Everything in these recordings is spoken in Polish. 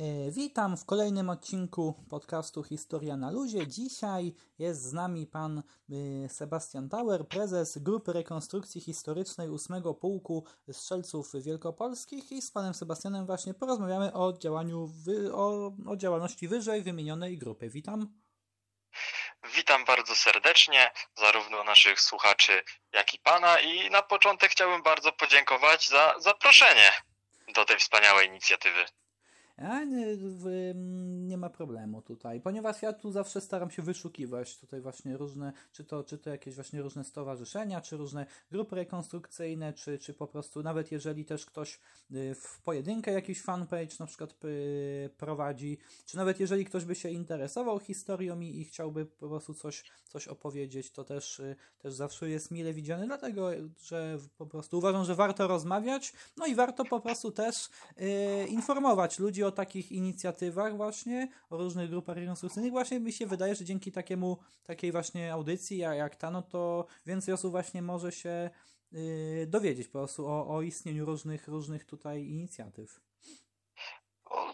E, witam w kolejnym odcinku podcastu Historia na Luzie. Dzisiaj jest z nami pan e, Sebastian Tauer, prezes Grupy Rekonstrukcji Historycznej 8 Pułku Strzelców Wielkopolskich i z panem Sebastianem właśnie porozmawiamy o działaniu, o, o działalności wyżej wymienionej grupy. Witam. Witam bardzo serdecznie, zarówno naszych słuchaczy, jak i pana i na początek chciałbym bardzo podziękować za zaproszenie do tej wspaniałej inicjatywy. Nie, nie, ma problemu tutaj, ponieważ ja tu zawsze staram się wyszukiwać tutaj właśnie różne, czy to, czy to jakieś właśnie różne stowarzyszenia, czy różne grupy rekonstrukcyjne, czy, czy po prostu nawet jeżeli też ktoś y, w pojedynkę jakiś fanpage na przykład y, prowadzi, czy nawet jeżeli ktoś by się interesował historią i, i chciałby po prostu coś, coś opowiedzieć, to też, y, też zawsze jest mile widziany, dlatego, że po prostu uważam, że warto rozmawiać, no i warto po prostu też informować ludzi o o takich inicjatywach właśnie, o różnych grupach rekonstrukcyjnych, właśnie mi się wydaje, że dzięki takiemu, takiej właśnie audycji jak ta, no to więcej osób właśnie może się yy, dowiedzieć po prostu o, o istnieniu różnych, różnych tutaj inicjatyw.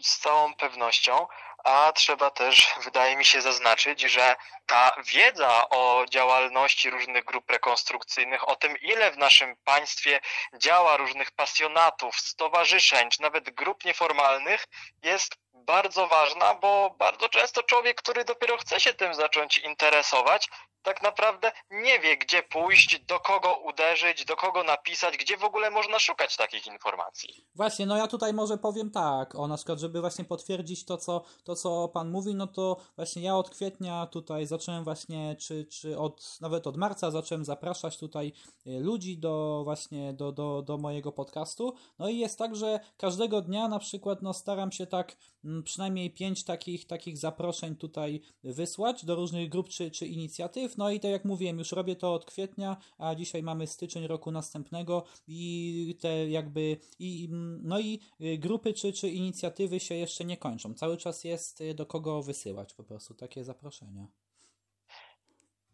Z całą pewnością, a trzeba też, wydaje mi się, zaznaczyć, że ta wiedza o działalności różnych grup rekonstrukcyjnych, o tym, ile w naszym państwie działa różnych pasjonatów, stowarzyszeń, czy nawet grup nieformalnych, jest bardzo ważna, bo bardzo często człowiek, który dopiero chce się tym zacząć interesować, tak naprawdę nie wie, gdzie pójść, do kogo uderzyć, do kogo napisać, gdzie w ogóle można szukać takich informacji. Właśnie, no ja tutaj może powiem tak, o na przykład, żeby właśnie potwierdzić to, co, to, co Pan mówi, no to właśnie ja od kwietnia tutaj zacząłem właśnie, czy, czy od, nawet od marca zacząłem zapraszać tutaj y, ludzi do właśnie, do, do, do mojego podcastu, no i jest tak, że każdego dnia na przykład, no staram się tak przynajmniej pięć takich, takich zaproszeń tutaj wysłać do różnych grup czy, czy inicjatyw, no i tak jak mówiłem, już robię to od kwietnia, a dzisiaj mamy styczeń roku następnego i te jakby i, no i y, grupy czy, czy inicjatywy się jeszcze nie kończą. Cały czas jest y, do kogo wysyłać po prostu takie zaproszenia.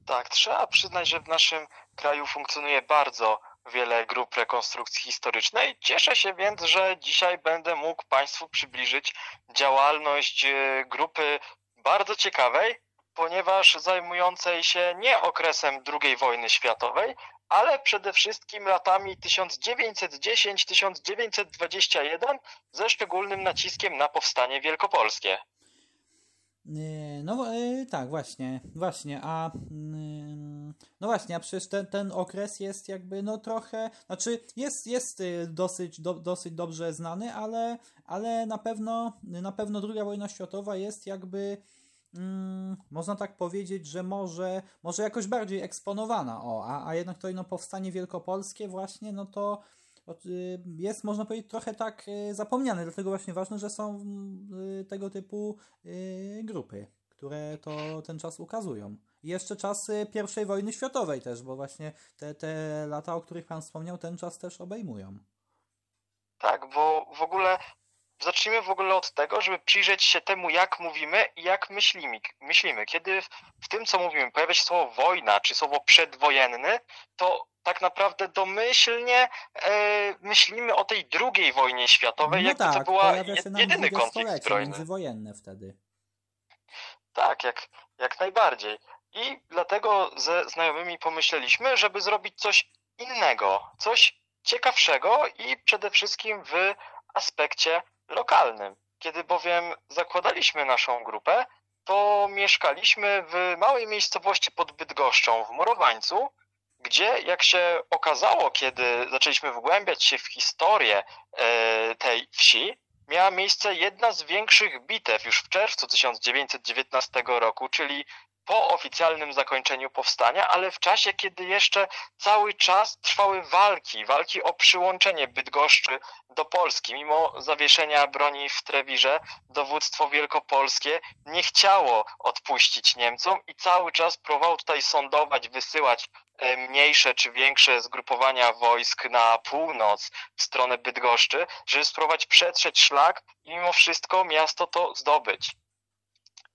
Tak, trzeba przyznać, że w naszym kraju funkcjonuje bardzo wiele grup rekonstrukcji historycznej. Cieszę się więc, że dzisiaj będę mógł Państwu przybliżyć działalność y, grupy bardzo ciekawej, ponieważ zajmującej się nie okresem II wojny światowej, ale przede wszystkim latami 1910-1921 ze szczególnym naciskiem na powstanie wielkopolskie. No e, tak, właśnie, właśnie, a no właśnie, a przecież ten, ten okres jest jakby no trochę, znaczy jest, jest y, dosyć, do, dosyć dobrze znany, ale, ale na pewno na pewno II wojna światowa jest jakby mm, można tak powiedzieć, że może, może jakoś bardziej eksponowana, o, a, a jednak to no, powstanie wielkopolskie właśnie, no to y, jest, można powiedzieć, trochę tak y, zapomniane, dlatego właśnie ważne, że są tego typu grupy, które to ten czas ukazują. Jeszcze czasy I wojny światowej też, bo właśnie te, te lata, o których Pan wspomniał, ten czas też obejmują. Tak, bo w ogóle zacznijmy w ogóle od tego, żeby przyjrzeć się temu, jak mówimy i jak myślimy. myślimy. Kiedy w tym, co mówimy, pojawia się słowo wojna, czy słowo przedwojenny, to tak naprawdę domyślnie e, myślimy o tej drugiej wojnie światowej, no jakby tak, to była jedyny konflikt zbrojny. międzywojenne wtedy. Tak, jak, jak najbardziej. I dlatego ze znajomymi pomyśleliśmy, żeby zrobić coś innego, coś ciekawszego i przede wszystkim w aspekcie lokalnym. Kiedy bowiem zakładaliśmy naszą grupę, to mieszkaliśmy w małej miejscowości pod Bydgoszczą w Morowańcu, gdzie jak się okazało, kiedy zaczęliśmy wgłębiać się w historię e, tej wsi, miała miejsce jedna z większych bitew już w czerwcu 1919 roku, czyli po oficjalnym zakończeniu powstania, ale w czasie, kiedy jeszcze cały czas trwały walki, walki o przyłączenie Bydgoszczy do Polski. Mimo zawieszenia broni w Trewirze, dowództwo wielkopolskie nie chciało odpuścić Niemcom i cały czas próbowało tutaj sądować, wysyłać e, mniejsze czy większe zgrupowania wojsk na północ w stronę Bydgoszczy, żeby spróbować przetrzeć szlak i mimo wszystko miasto to zdobyć.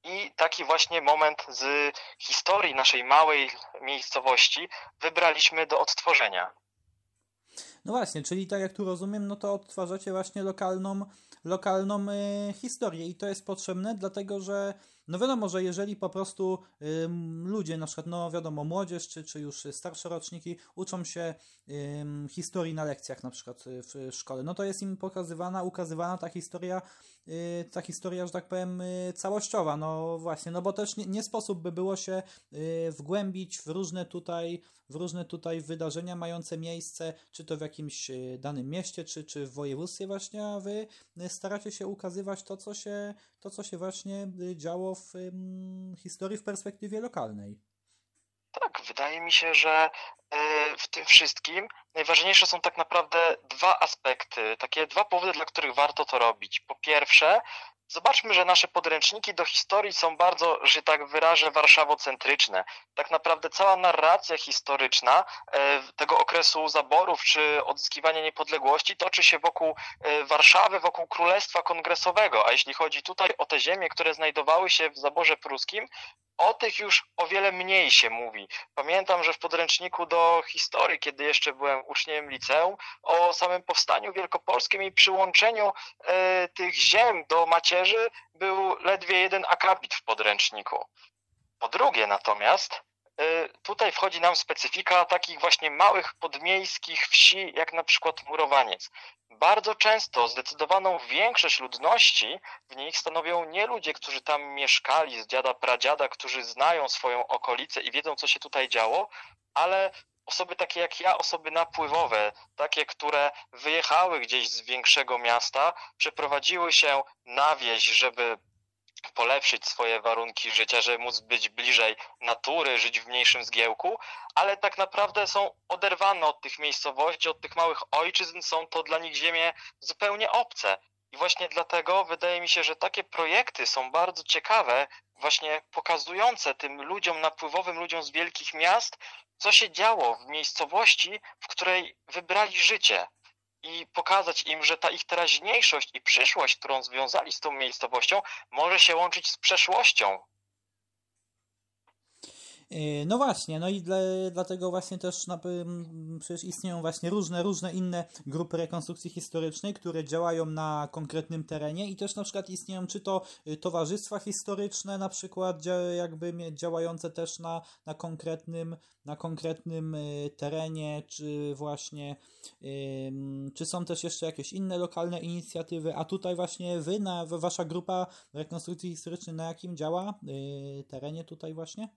I taki właśnie moment z historii naszej małej miejscowości wybraliśmy do odtworzenia. No właśnie, czyli tak jak tu rozumiem, no to odtwarzacie właśnie lokalną, lokalną historię i to jest potrzebne, dlatego że no wiadomo, że jeżeli po prostu ludzie, na przykład, no wiadomo, młodzież czy, czy już starsze roczniki uczą się historii na lekcjach na przykład w szkole, no to jest im pokazywana, ukazywana ta historia Y, ta historia, że tak powiem, y, całościowa. No właśnie, no bo też nie, nie, sposób by było się y, wgłębić w różne tutaj, w różne tutaj wydarzenia mające miejsce, czy to w jakimś danym mieście, czy, czy w województwie właśnie, a wy staracie się ukazywać to, co się, to, co się właśnie działo w historii w perspektywie lokalnej. Tak, wydaje mi się, że w tym wszystkim najważniejsze są tak naprawdę dwa aspekty, takie dwa powody, dla których warto to robić. Po pierwsze, Zobaczmy, że nasze podręczniki do historii są bardzo, że tak wyrażę, warszawocentryczne. Tak naprawdę cała narracja historyczna e, tego okresu zaborów czy odzyskiwania niepodległości toczy się wokół e, Warszawy, wokół Królestwa Kongresowego. A jeśli chodzi tutaj o te ziemie, które znajdowały się w zaborze pruskim, o tych już o wiele mniej się mówi. Pamiętam, że w podręczniku do historii, kiedy jeszcze byłem uczniem liceum, o samym powstaniu wielkopolskim i przyłączeniu e, tych ziem do macierzy był ledwie jeden akapit w podręczniku. Po drugie natomiast, tutaj wchodzi nam specyfika takich właśnie małych podmiejskich wsi, jak na przykład Murowaniec. Bardzo często zdecydowaną większość ludności w nich stanowią nie ludzie, którzy tam mieszkali z dziada pradziada, którzy znają swoją okolicę i wiedzą, co się tutaj działo, ale osoby takie jak ja, osoby napływowe, takie, które wyjechały gdzieś z większego miasta, przeprowadziły się na wieś, żeby polepszyć swoje warunki życia, żeby móc być bliżej natury, żyć w mniejszym zgiełku, ale tak naprawdę są oderwane od tych miejscowości, od tych małych ojczyzn, są to dla nich ziemie zupełnie obce. I właśnie dlatego wydaje mi się, że takie projekty są bardzo ciekawe, właśnie pokazujące tym ludziom napływowym, ludziom z wielkich miast, co się działo w miejscowości, w której wybrali życie i pokazać im, że ta ich teraźniejszość i przyszłość, którą związali z tą miejscowością, może się łączyć z przeszłością. Yy, no właśnie, no i dla, dlatego właśnie też na, przecież istnieją właśnie różne, różne inne grupy rekonstrukcji historycznej, które działają na konkretnym terenie i też na przykład istnieją czy to y, towarzystwa historyczne na przykład jakby działające też na, na konkretnym na konkretnym y, terenie, czy właśnie czy są też jeszcze jakieś inne lokalne inicjatywy, a tutaj właśnie wy, na, wasza grupa rekonstrukcji historycznej na jakim działa y, terenie tutaj właśnie?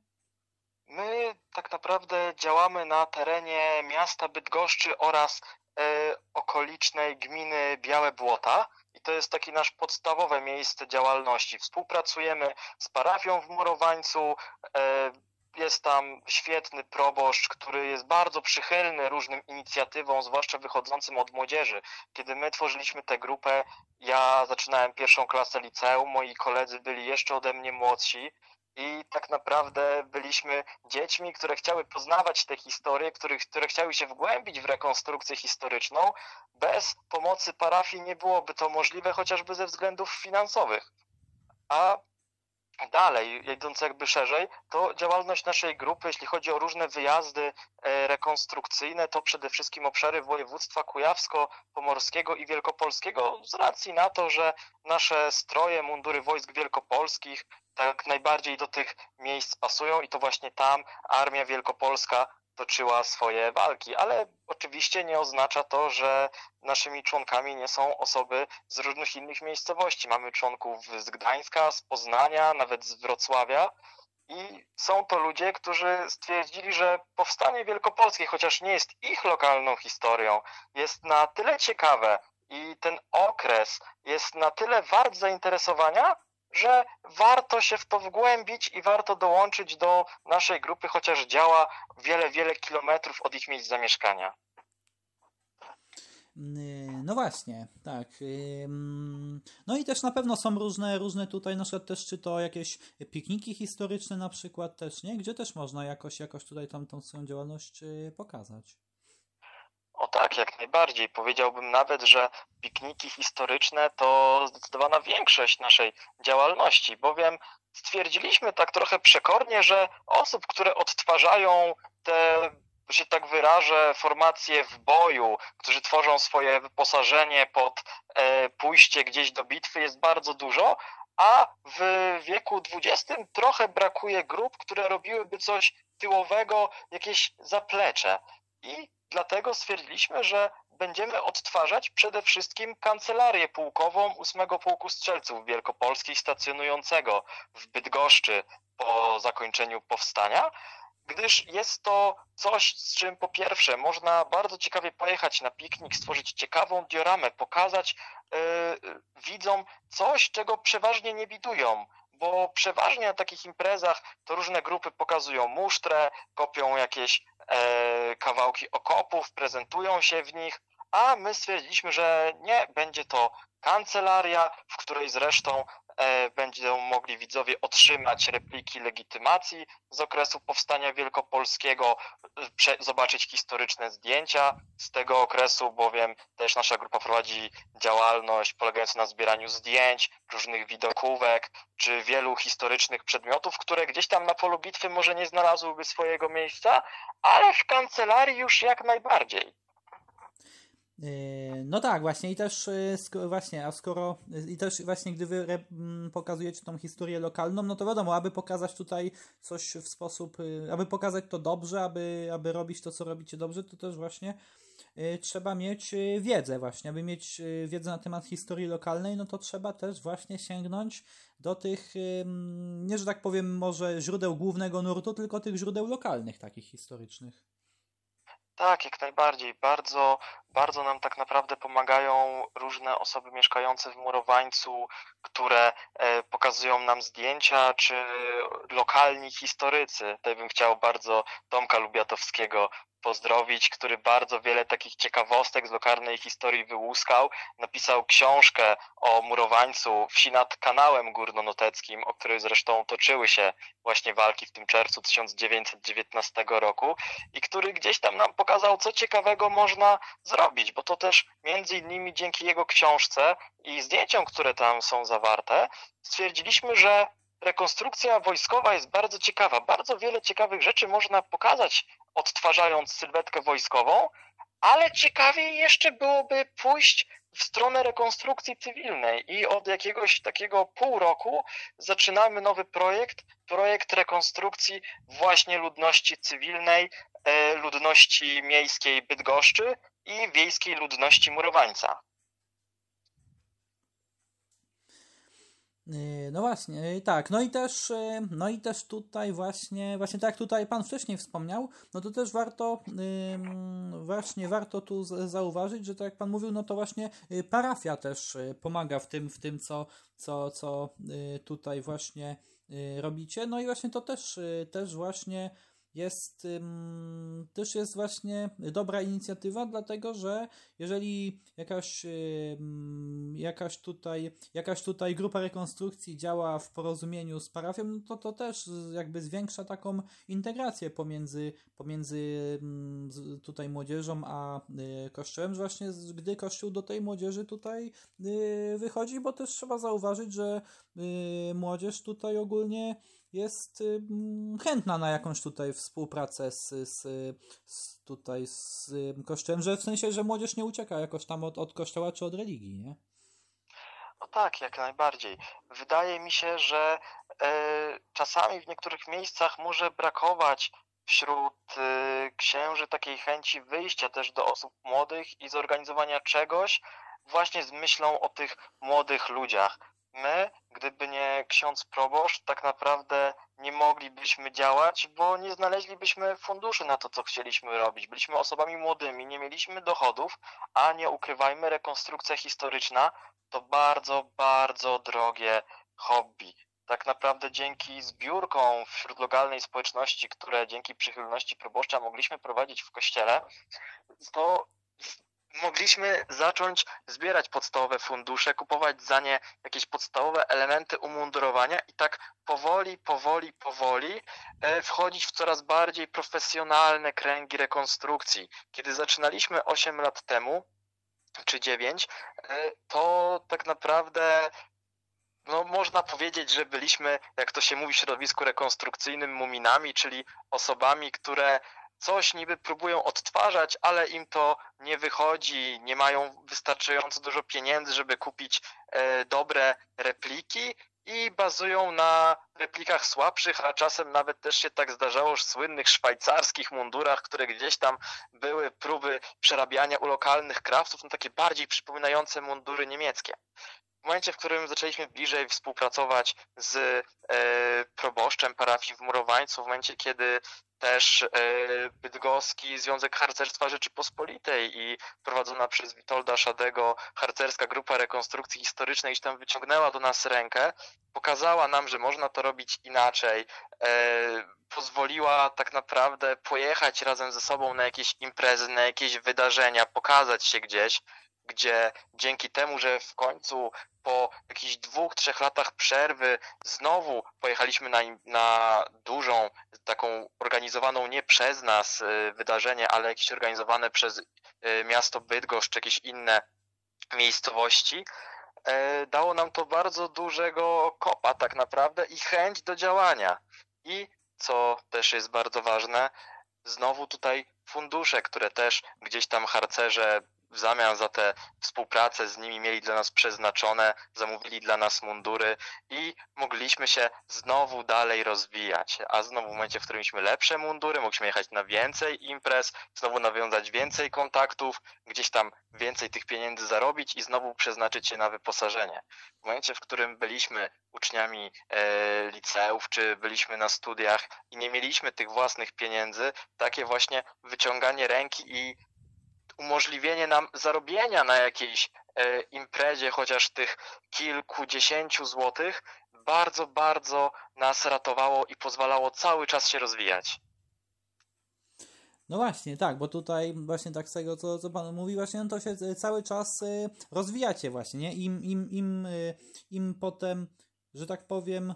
My tak naprawdę działamy na terenie miasta Bydgoszczy oraz e, okolicznej gminy Białe Błota. I to jest takie nasz podstawowe miejsce działalności. Współpracujemy z parafią w Murowańcu, e, jest tam świetny proboszcz, który jest bardzo przychylny różnym inicjatywom, zwłaszcza wychodzącym od młodzieży. Kiedy my tworzyliśmy tę grupę, ja zaczynałem pierwszą klasę liceum, moi koledzy byli jeszcze ode mnie młodsi i tak naprawdę byliśmy dziećmi, które chciały poznawać te historie, które, które chciały się wgłębić w rekonstrukcję historyczną. Bez pomocy parafii nie byłoby to możliwe, chociażby ze względów finansowych. A dalej, idąc jakby szerzej, to działalność naszej grupy, jeśli chodzi o różne wyjazdy e, rekonstrukcyjne, to przede wszystkim obszary województwa kujawsko-pomorskiego i wielkopolskiego, z racji na to, że nasze stroje, mundury wojsk wielkopolskich tak najbardziej do tych miejsc pasują i to właśnie tam Armia Wielkopolska toczyła swoje walki, ale oczywiście nie oznacza to, że naszymi członkami nie są osoby z różnych innych miejscowości. Mamy członków z Gdańska, z Poznania, nawet z Wrocławia i są to ludzie, którzy stwierdzili, że powstanie wielkopolskie, chociaż nie jest ich lokalną historią, jest na tyle ciekawe i ten okres jest na tyle wart zainteresowania, że warto się w to wgłębić i warto dołączyć do naszej grupy, chociaż działa wiele, wiele kilometrów od ich miejsc zamieszkania. Mm, no właśnie, tak. No i też na pewno są różne, różne tutaj, na przykład też czy to jakieś pikniki historyczne na przykład też, nie? Gdzie też można jakoś, jakoś tutaj tam tą swoją działalność y, pokazać. O tak, jak najbardziej. Powiedziałbym nawet, że pikniki historyczne to zdecydowana większość naszej działalności, bowiem stwierdziliśmy tak trochę przekornie, że osób, które odtwarzają te się tak wyrażę, formacje w boju, którzy tworzą swoje wyposażenie pod e, pójście gdzieś do bitwy jest bardzo dużo, a w wieku XX trochę brakuje grup, które robiłyby coś tyłowego, jakieś zaplecze. I dlatego stwierdziliśmy, że będziemy odtwarzać przede wszystkim kancelarię pułkową 8 Pułku Strzelców Wielkopolskich stacjonującego w Bydgoszczy po zakończeniu powstania, gdyż jest to coś, z czym po pierwsze można bardzo ciekawie pojechać na piknik, stworzyć ciekawą dioramę, pokazać yy, widzom coś, czego przeważnie nie widują bo przeważnie na takich imprezach to różne grupy pokazują musztrę, kopią jakieś e, kawałki okopów, prezentują się w nich, a my stwierdziliśmy, że nie, będzie to kancelaria, w której zresztą będą mogli widzowie otrzymać repliki legitymacji z okresu powstania wielkopolskiego, prze, zobaczyć historyczne zdjęcia z tego okresu, bowiem też nasza grupa prowadzi działalność polegającą na zbieraniu zdjęć, różnych widokówek, czy wielu historycznych przedmiotów, które gdzieś tam na polu bitwy może nie znalazłyby swojego miejsca, ale w kancelarii już jak najbardziej. Yy, no tak, właśnie i też yy, właśnie, a skoro i też właśnie gdy wy mm, pokazujecie tą historię lokalną, no to wiadomo, aby pokazać tutaj coś w sposób, yy, aby pokazać to dobrze, aby, aby robić to, co robicie dobrze, to też właśnie trzeba mieć wiedzę właśnie, aby mieć wiedzę na temat historii lokalnej, no to trzeba też właśnie sięgnąć do tych, nie że tak powiem, może źródeł głównego nurtu, tylko tych źródeł lokalnych takich historycznych. Tak, jak najbardziej. Bardzo, bardzo nam tak naprawdę pomagają różne osoby mieszkające w Murowańcu, które e, pokazują nam zdjęcia, czy lokalni historycy. Tutaj bym chciał bardzo Tomka Lubiatowskiego pozdrowić, który bardzo wiele takich ciekawostek z lokalnej historii wyłuskał. Napisał książkę o murowańcu wsi nad kanałem górnonoteckim, o której zresztą toczyły się właśnie walki w tym czerwcu 1919 roku i który gdzieś tam nam pokazał, co ciekawego można zrobić, bo to też między innymi dzięki jego książce i zdjęciom, które tam są zawarte, stwierdziliśmy, że rekonstrukcja wojskowa jest bardzo ciekawa. Bardzo wiele ciekawych rzeczy można pokazać, odtwarzając sylwetkę wojskową, ale ciekawiej jeszcze byłoby pójść w stronę rekonstrukcji cywilnej i od jakiegoś takiego pół roku zaczynamy nowy projekt, projekt rekonstrukcji właśnie ludności cywilnej, e, ludności miejskiej Bydgoszczy i wiejskiej ludności Murowańca. No właśnie, yy, tak, no i też, yy, no i też tutaj właśnie, właśnie tak jak tutaj Pan wcześniej wspomniał, no to też warto, właśnie warto tu zauważyć, że tak jak Pan mówił, no to właśnie parafia też pomaga w tym, w tym co, co, co tutaj właśnie robicie, no i właśnie to też, też właśnie jest też jest właśnie dobra inicjatywa, dlatego że jeżeli jakaś, jakaś, tutaj, jakaś tutaj grupa rekonstrukcji działa w porozumieniu z parafią, no to to też jakby zwiększa taką integrację pomiędzy, pomiędzy tutaj młodzieżą a y, kościołem, właśnie gdy kościół do tej młodzieży tutaj y, wychodzi, bo też trzeba zauważyć, że y, młodzież tutaj ogólnie jest chętna na jakąś tutaj współpracę z, z, z tutaj z kościołem, że w sensie, że młodzież nie ucieka jakoś tam od, od kościoła czy od religii, nie? No tak, jak najbardziej. Wydaje mi się, że e, czasami w niektórych miejscach może brakować wśród e, księży takiej chęci wyjścia też do osób młodych i zorganizowania czegoś właśnie z myślą o tych młodych ludziach my, gdyby nie ksiądz proboszcz, tak naprawdę nie moglibyśmy działać, bo nie znaleźlibyśmy funduszy na to, co chcieliśmy robić. Byliśmy osobami młodymi, nie mieliśmy dochodów, a nie ukrywajmy, rekonstrukcja historyczna to bardzo, bardzo drogie hobby. Tak naprawdę dzięki zbiórkom wśród lokalnej społeczności, które dzięki przychylności proboszcza mogliśmy prowadzić w kościele, to mogliśmy zacząć zbierać podstawowe fundusze, kupować za nie jakieś podstawowe elementy umundurowania i tak powoli, powoli, powoli e, wchodzić w coraz bardziej profesjonalne kręgi rekonstrukcji. Kiedy zaczynaliśmy 8 lat temu, czy 9, e, to tak naprawdę no, można powiedzieć, że byliśmy, jak to się mówi w środowisku rekonstrukcyjnym, muminami, czyli osobami, które coś niby próbują odtwarzać, ale im to nie wychodzi, nie mają wystarczająco dużo pieniędzy, żeby kupić e, dobre repliki i bazują na replikach słabszych, a czasem nawet też się tak zdarzało w słynnych szwajcarskich mundurach, które gdzieś tam były próby przerabiania u lokalnych krawców na takie bardziej przypominające mundury niemieckie. W momencie, w którym zaczęliśmy bliżej współpracować z e, proboszczem parafii w Murowańcu, w momencie, kiedy też e, Bydgoski Związek Harcerstwa Rzeczypospolitej i prowadzona przez Witolda Szadego harcerska grupa rekonstrukcji historycznej gdzieś tam wyciągnęła do nas rękę, pokazała nam, że można to robić inaczej, e, pozwoliła tak naprawdę pojechać razem ze sobą na jakieś imprezy, na jakieś wydarzenia, pokazać się gdzieś, gdzie dzięki temu, że w końcu po jakichś dwóch, trzech latach przerwy znowu pojechaliśmy na, na dużą, taką organizowaną nie przez nas y, wydarzenie, ale jakieś organizowane przez y, miasto Bydgoszcz, czy jakieś inne miejscowości, e, dało nam to bardzo dużego kopa tak naprawdę i chęć do działania. I co też jest bardzo ważne, znowu tutaj fundusze, które też gdzieś tam harcerze w zamian za tę współpracę z nimi mieli dla nas przeznaczone, zamówili dla nas mundury i mogliśmy się znowu dalej rozwijać. A znowu w momencie, w którym mieliśmy lepsze mundury, mogliśmy jechać na więcej imprez, znowu nawiązać więcej kontaktów, gdzieś tam więcej tych pieniędzy zarobić i znowu przeznaczyć je na wyposażenie. W momencie, w którym byliśmy uczniami e, liceów, czy byliśmy na studiach i nie mieliśmy tych własnych pieniędzy, takie właśnie wyciąganie ręki i umożliwienie nam zarobienia na jakiejś e, imprezie chociaż tych kilkudziesięciu złotych bardzo, bardzo nas ratowało i pozwalało cały czas się rozwijać. No właśnie, tak, bo tutaj właśnie tak z tego, co, co Pan mówi, właśnie no to się cały czas e, rozwijacie właśnie, nie? Im, im, im, e, im potem, że tak powiem,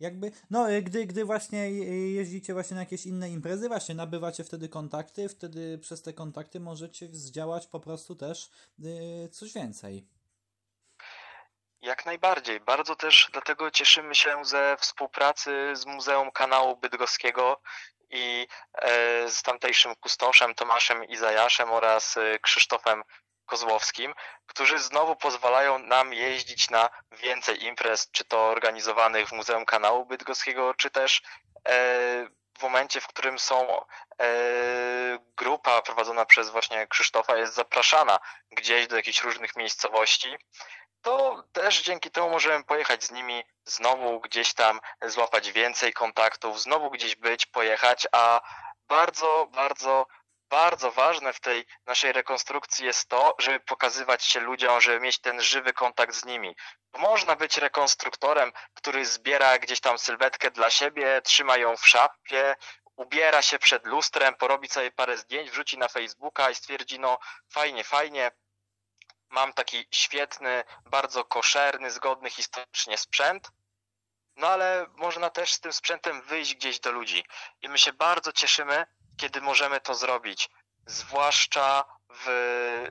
jakby, no, y, gdy, gdy właśnie jeździcie właśnie na jakieś inne imprezy, właśnie nabywacie wtedy kontakty, wtedy przez te kontakty możecie zdziałać po prostu też y, coś więcej. Jak najbardziej. Bardzo też dlatego cieszymy się ze współpracy z Muzeum Kanału Bydgoskiego i e, z tamtejszym kustoszem Tomaszem Izajaszem oraz Krzysztofem Kozłowskim, którzy znowu pozwalają nam jeździć na więcej imprez, czy to organizowanych w Muzeum Kanału Bydgoskiego, czy też e, w momencie, w którym są e, grupa prowadzona przez właśnie Krzysztofa jest zapraszana gdzieś do jakichś różnych miejscowości, to też dzięki temu możemy pojechać z nimi znowu gdzieś tam, złapać więcej kontaktów, znowu gdzieś być, pojechać, a bardzo, bardzo bardzo ważne w tej naszej rekonstrukcji jest to, żeby pokazywać się ludziom, żeby mieć ten żywy kontakt z nimi. Można być rekonstruktorem, który zbiera gdzieś tam sylwetkę dla siebie, trzyma ją w szapie, ubiera się przed lustrem, porobi sobie parę zdjęć, wrzuci na Facebooka i stwierdzi, no fajnie, fajnie, mam taki świetny, bardzo koszerny, zgodny historycznie sprzęt, no ale można też z tym sprzętem wyjść gdzieś do ludzi. I my się bardzo cieszymy, kiedy możemy to zrobić. Zwłaszcza w,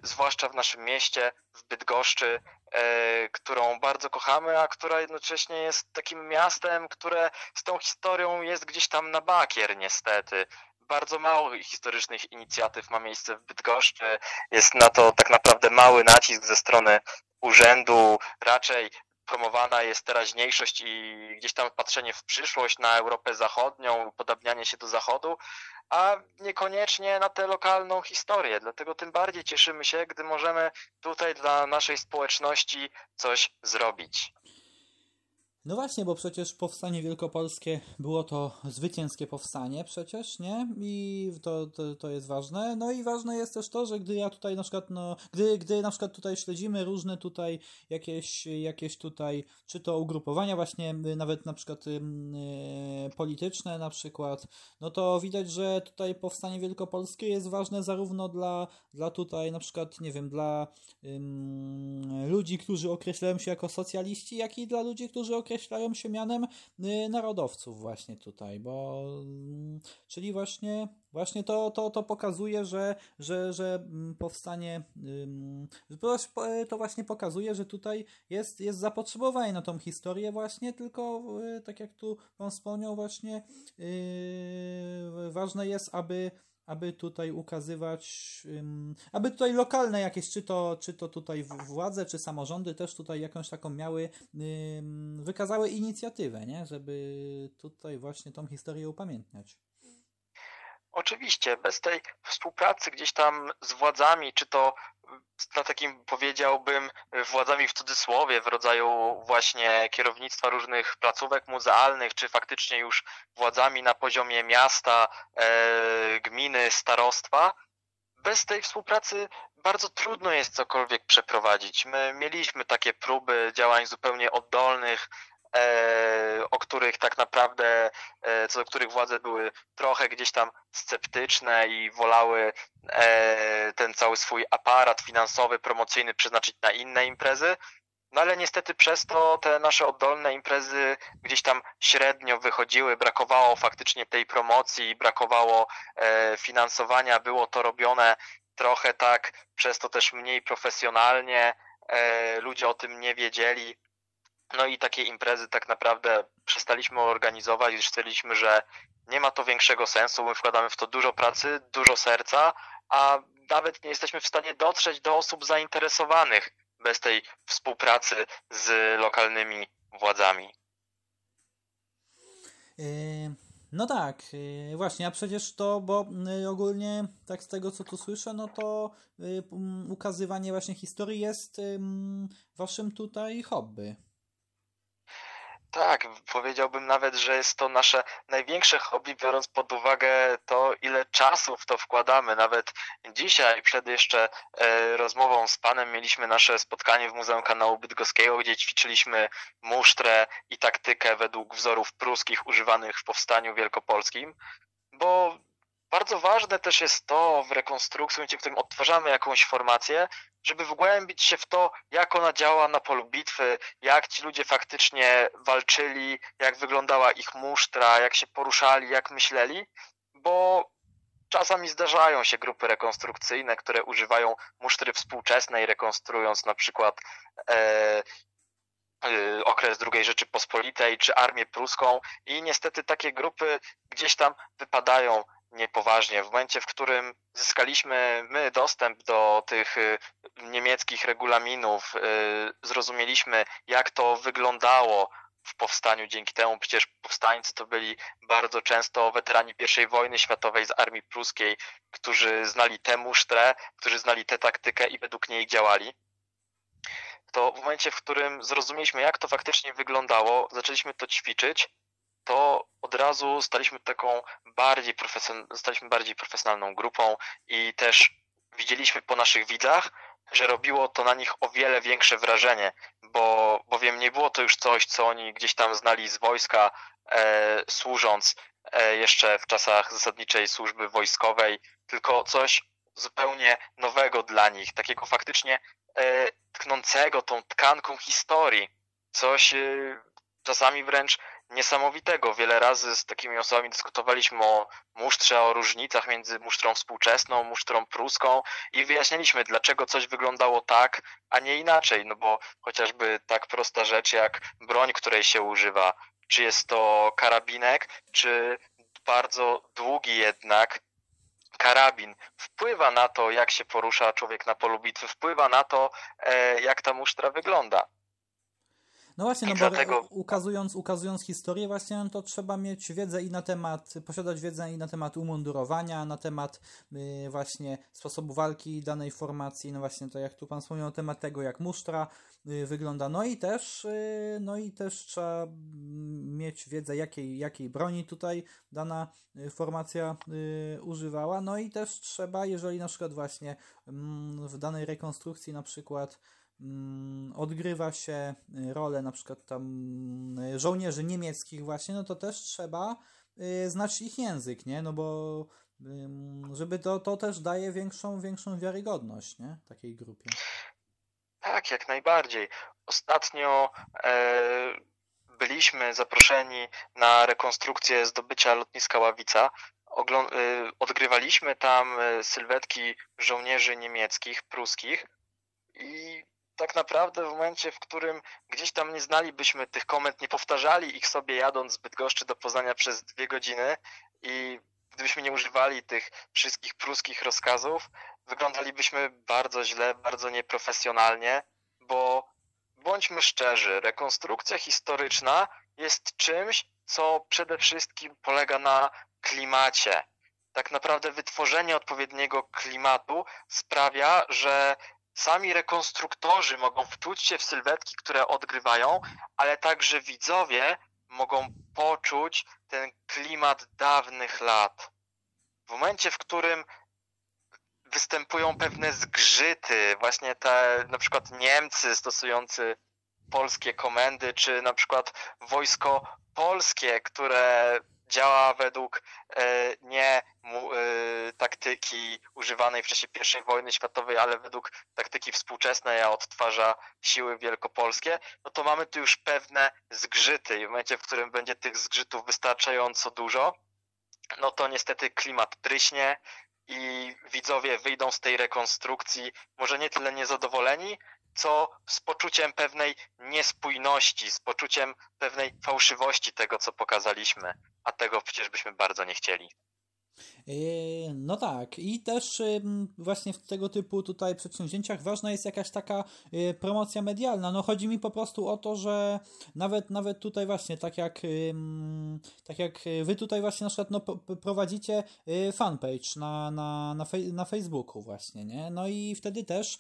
zwłaszcza w naszym mieście, w Bydgoszczy, e, którą bardzo kochamy, a która jednocześnie jest takim miastem, które z tą historią jest gdzieś tam na bakier niestety. Bardzo mało historycznych inicjatyw ma miejsce w Bydgoszczy. Jest na to tak naprawdę mały nacisk ze strony urzędu. Raczej promowana jest teraźniejszość i gdzieś tam patrzenie w przyszłość na Europę Zachodnią, podobnianie się do Zachodu, a niekoniecznie na tę lokalną historię. Dlatego tym bardziej cieszymy się, gdy możemy tutaj dla naszej społeczności coś zrobić. No właśnie, bo przecież powstanie wielkopolskie było to zwycięskie powstanie przecież, nie? I to, to, to jest ważne. No i ważne jest też to, że gdy ja tutaj na przykład, no, gdy, gdy na przykład tutaj śledzimy różne tutaj jakieś, jakieś tutaj, czy to ugrupowania właśnie, nawet na przykład yy, polityczne na przykład, no to widać, że tutaj powstanie wielkopolskie jest ważne zarówno dla, dla tutaj na przykład, nie wiem, dla yy, ludzi, którzy określają się jako socjaliści, jak i dla ludzi, którzy określają określają się mianem y, narodowców właśnie tutaj, bo mm, czyli właśnie Właśnie to, to, to pokazuje, że, że, że mm, powstanie, to właśnie pokazuje, że tutaj jest, jest zapotrzebowanie na tą historię właśnie, tylko y, tak jak tu Pan wspomniał właśnie, yy, ważne jest, aby aby tutaj ukazywać, aby tutaj lokalne jakieś, czy to, czy to tutaj władze, czy samorządy też tutaj jakąś taką miały, wykazały inicjatywę, nie? żeby tutaj właśnie tą historię upamiętniać. Oczywiście, bez tej współpracy gdzieś tam z władzami, czy to na takim powiedziałbym władzami w cudzysłowie, w rodzaju właśnie kierownictwa różnych placówek muzealnych, czy faktycznie już władzami na poziomie miasta, e, gminy, starostwa, bez tej współpracy bardzo trudno jest cokolwiek przeprowadzić. My mieliśmy takie próby działań zupełnie oddolnych, o których tak naprawdę, e, co do których władze były trochę gdzieś tam sceptyczne i wolały e, ten cały swój aparat finansowy, promocyjny przeznaczyć na inne imprezy. No ale niestety przez to te nasze oddolne imprezy gdzieś tam średnio wychodziły, brakowało faktycznie tej promocji, brakowało finansowania, było to robione trochę tak, przez to też mniej profesjonalnie, ludzie o tym nie wiedzieli. No i takie imprezy tak naprawdę przestaliśmy organizować, gdyż stwierdziliśmy, że nie ma to większego sensu, my wkładamy w to dużo pracy, dużo serca, a nawet nie jesteśmy w stanie dotrzeć do osób zainteresowanych bez tej współpracy z lokalnymi władzami. Yy, no tak, yy, właśnie, a przecież to, bo yy, ogólnie tak z tego co tu słyszę, no to ukazywanie właśnie historii jest waszym tutaj hobby. Tak, powiedziałbym nawet, że jest to nasze największe hobby, biorąc pod uwagę to, ile czasu w to wkładamy. Nawet dzisiaj, przed jeszcze e, rozmową z Panem, mieliśmy nasze spotkanie w Muzeum Kanału Bydgoskiego, gdzie ćwiczyliśmy musztrę i taktykę według wzorów pruskich używanych w Powstaniu Wielkopolskim, bo bardzo ważne też jest to w rekonstrukcji, w którym odtwarzamy jakąś formację, żeby wgłębić się w to, jak ona działa na polu bitwy, jak ci ludzie faktycznie walczyli, jak wyglądała ich musztra, jak się poruszali, jak myśleli, bo czasami zdarzają się grupy rekonstrukcyjne, które używają musztry współczesnej, rekonstruując na przykład e, e okres II Rzeczypospolitej czy Armię Pruską i niestety takie grupy gdzieś tam wypadają niepoważnie. W momencie, w którym zyskaliśmy my dostęp do tych y, niemieckich regulaminów, y, zrozumieliśmy, jak to wyglądało w powstaniu. Dzięki temu przecież powstańcy to byli bardzo często weterani I wojny światowej z armii pruskiej, którzy znali tę musztrę, którzy znali tę taktykę i według niej działali. To w momencie, w którym zrozumieliśmy, jak to faktycznie wyglądało, zaczęliśmy to ćwiczyć to od razu staliśmy taką bardziej, profesjon- staliśmy bardziej profesjonalną grupą i też widzieliśmy po naszych widzach, że robiło to na nich o wiele większe wrażenie, bo bowiem nie było to już coś, co oni gdzieś tam znali z wojska, e, służąc e, jeszcze w czasach zasadniczej służby wojskowej, tylko coś zupełnie nowego dla nich, takiego faktycznie e, tknącego tą tkanką historii, coś e, czasami wręcz niesamowitego. Wiele razy z takimi osobami dyskutowaliśmy o musztrze, o różnicach między musztrą współczesną, musztrą pruską i wyjaśnialiśmy, dlaczego coś wyglądało tak, a nie inaczej. No bo chociażby tak prosta rzecz jak broń, której się używa, czy jest to karabinek, czy bardzo długi jednak karabin wpływa na to, jak się porusza człowiek na polu bitwy, wpływa na to, e, jak ta musztra wygląda. No właśnie, no bo dlatego... ukazując, ukazując historię właśnie, no to trzeba mieć wiedzę i na temat, posiadać wiedzę i na temat umundurowania, na temat y, właśnie sposobu walki danej formacji, no właśnie to jak tu pan wspomniał, na temat tego jak musztra y, wygląda, no i też y, no i też trzeba mm, mieć wiedzę jakiej, jakiej broni tutaj dana y, formacja y, używała, no i też trzeba, jeżeli na przykład właśnie mm, w danej rekonstrukcji na przykład odgrywa się y, rolę na przykład tam y, żołnierzy niemieckich właśnie, no to też trzeba y, znać ich język, nie? No bo żeby to, to też daje większą, większą wiarygodność, nie? Takiej grupie. Tak, jak najbardziej. Ostatnio e, byliśmy zaproszeni na rekonstrukcję zdobycia lotniska Ławica. Oglą- y, odgrywaliśmy tam sylwetki żołnierzy niemieckich, pruskich i tak naprawdę w momencie, w którym gdzieś tam nie znalibyśmy tych komend, nie powtarzali ich sobie jadąc z Bydgoszczy do Poznania przez dwie godziny i gdybyśmy nie używali tych wszystkich pruskich rozkazów, wyglądalibyśmy bardzo źle, bardzo nieprofesjonalnie, bo bądźmy szczerzy, rekonstrukcja historyczna jest czymś, co przede wszystkim polega na klimacie. Tak naprawdę wytworzenie odpowiedniego klimatu sprawia, że sami rekonstruktorzy mogą wczuć się w sylwetki, które odgrywają, ale także widzowie mogą poczuć ten klimat dawnych lat. W momencie, w którym występują pewne zgrzyty, właśnie te na przykład Niemcy stosujący polskie komendy, czy na przykład wojsko polskie, które działa według e, nie e, taktyki używanej w czasie I wojny światowej, ale według taktyki współczesnej, a odtwarza siły wielkopolskie, no to mamy tu już pewne zgrzyty i w momencie, w którym będzie tych zgrzytów wystarczająco dużo, no to niestety klimat pryśnie i widzowie wyjdą z tej rekonstrukcji może nie tyle niezadowoleni, co z poczuciem pewnej niespójności, z poczuciem pewnej fałszywości tego, co pokazaliśmy, a tego przecież byśmy bardzo nie chcieli. Yy, no tak, i też właśnie w tego typu tutaj przedsięwzięciach ważna jest jakaś taka yy, promocja medialna. No chodzi mi po prostu o to, że nawet nawet tutaj właśnie, tak jak tak jak wy tutaj właśnie na przykład no, prowadzicie yy, fanpage na, na, na, fej, na Facebooku właśnie, nie? No i wtedy też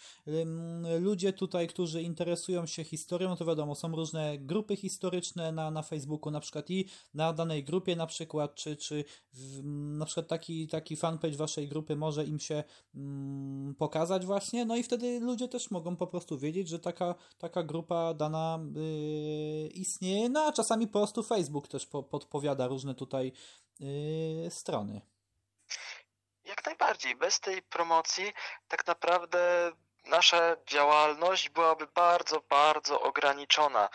ludzie tutaj, którzy interesują się historią, to wiadomo, są różne grupy historyczne na, na Facebooku, na przykład i na danej grupie na przykład, czy, czy w, na przykład taki, taki fanpage waszej grupy może im się mm, pokazać właśnie, no i wtedy ludzie też mogą po prostu wiedzieć, że taka, taka grupa dana yy, istnieje, no a czasami po prostu Facebook też po, podpowiada różne tutaj yy, strony. Jak najbardziej. Bez tej promocji tak naprawdę nasza działalność byłaby bardzo, bardzo ograniczona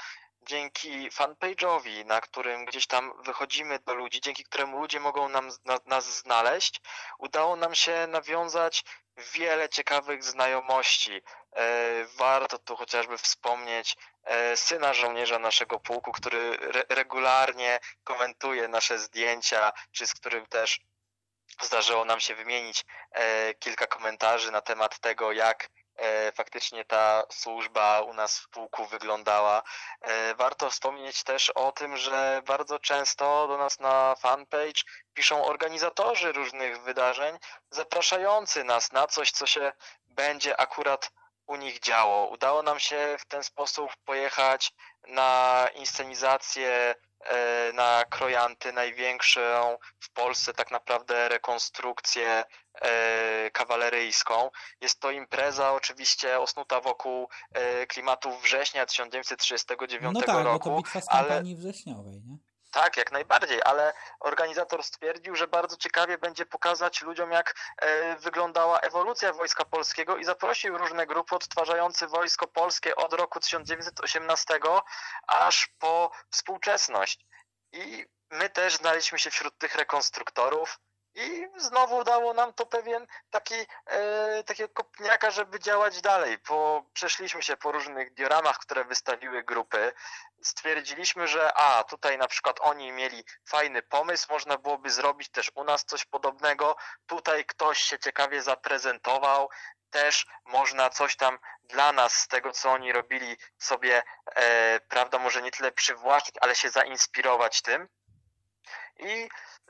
dzięki fanpage'owi, na którym gdzieś tam wychodzimy do ludzi, dzięki któremu ludzie mogą nam, na, nas znaleźć, udało nam się nawiązać wiele ciekawych znajomości. E, warto tu chociażby wspomnieć e, syna żołnierza naszego pułku, który re regularnie komentuje nasze zdjęcia, czy z którym też zdarzyło nam się wymienić e, kilka komentarzy na temat tego, jak faktycznie ta służba u nas w pułku wyglądała. E, warto wspomnieć też o tym, że bardzo często do nas na fanpage piszą organizatorzy różnych wydarzeń, zapraszający nas na coś, co się będzie akurat u nich działo. Udało nam się w ten sposób pojechać na inscenizację e, na Krojanty, największą w Polsce tak naprawdę rekonstrukcję e, kawaleryjską. Jest to impreza oczywiście osnuta wokół e, klimatu września 1939 no tak, roku. No to bitwa z kampanii ale... wrześniowej, nie? Tak, jak najbardziej, ale organizator stwierdził, że bardzo ciekawie będzie pokazać ludziom, jak e, wyglądała ewolucja Wojska Polskiego i zaprosił różne grupy odtwarzające Wojsko Polskie od roku 1918 aż po współczesność. I my też znaliśmy się wśród tych rekonstruktorów. I znowu dało nam to pewien taki, e, takiego kopniaka, żeby działać dalej. Po, przeszliśmy się po różnych dioramach, które wystawiły grupy. Stwierdziliśmy, że a, tutaj na przykład oni mieli fajny pomysł, można byłoby zrobić też u nas coś podobnego. Tutaj ktoś się ciekawie zaprezentował, też można coś tam dla nas z tego, co oni robili sobie, e, prawda, może nie tyle przywłaszczyć, ale się zainspirować tym. I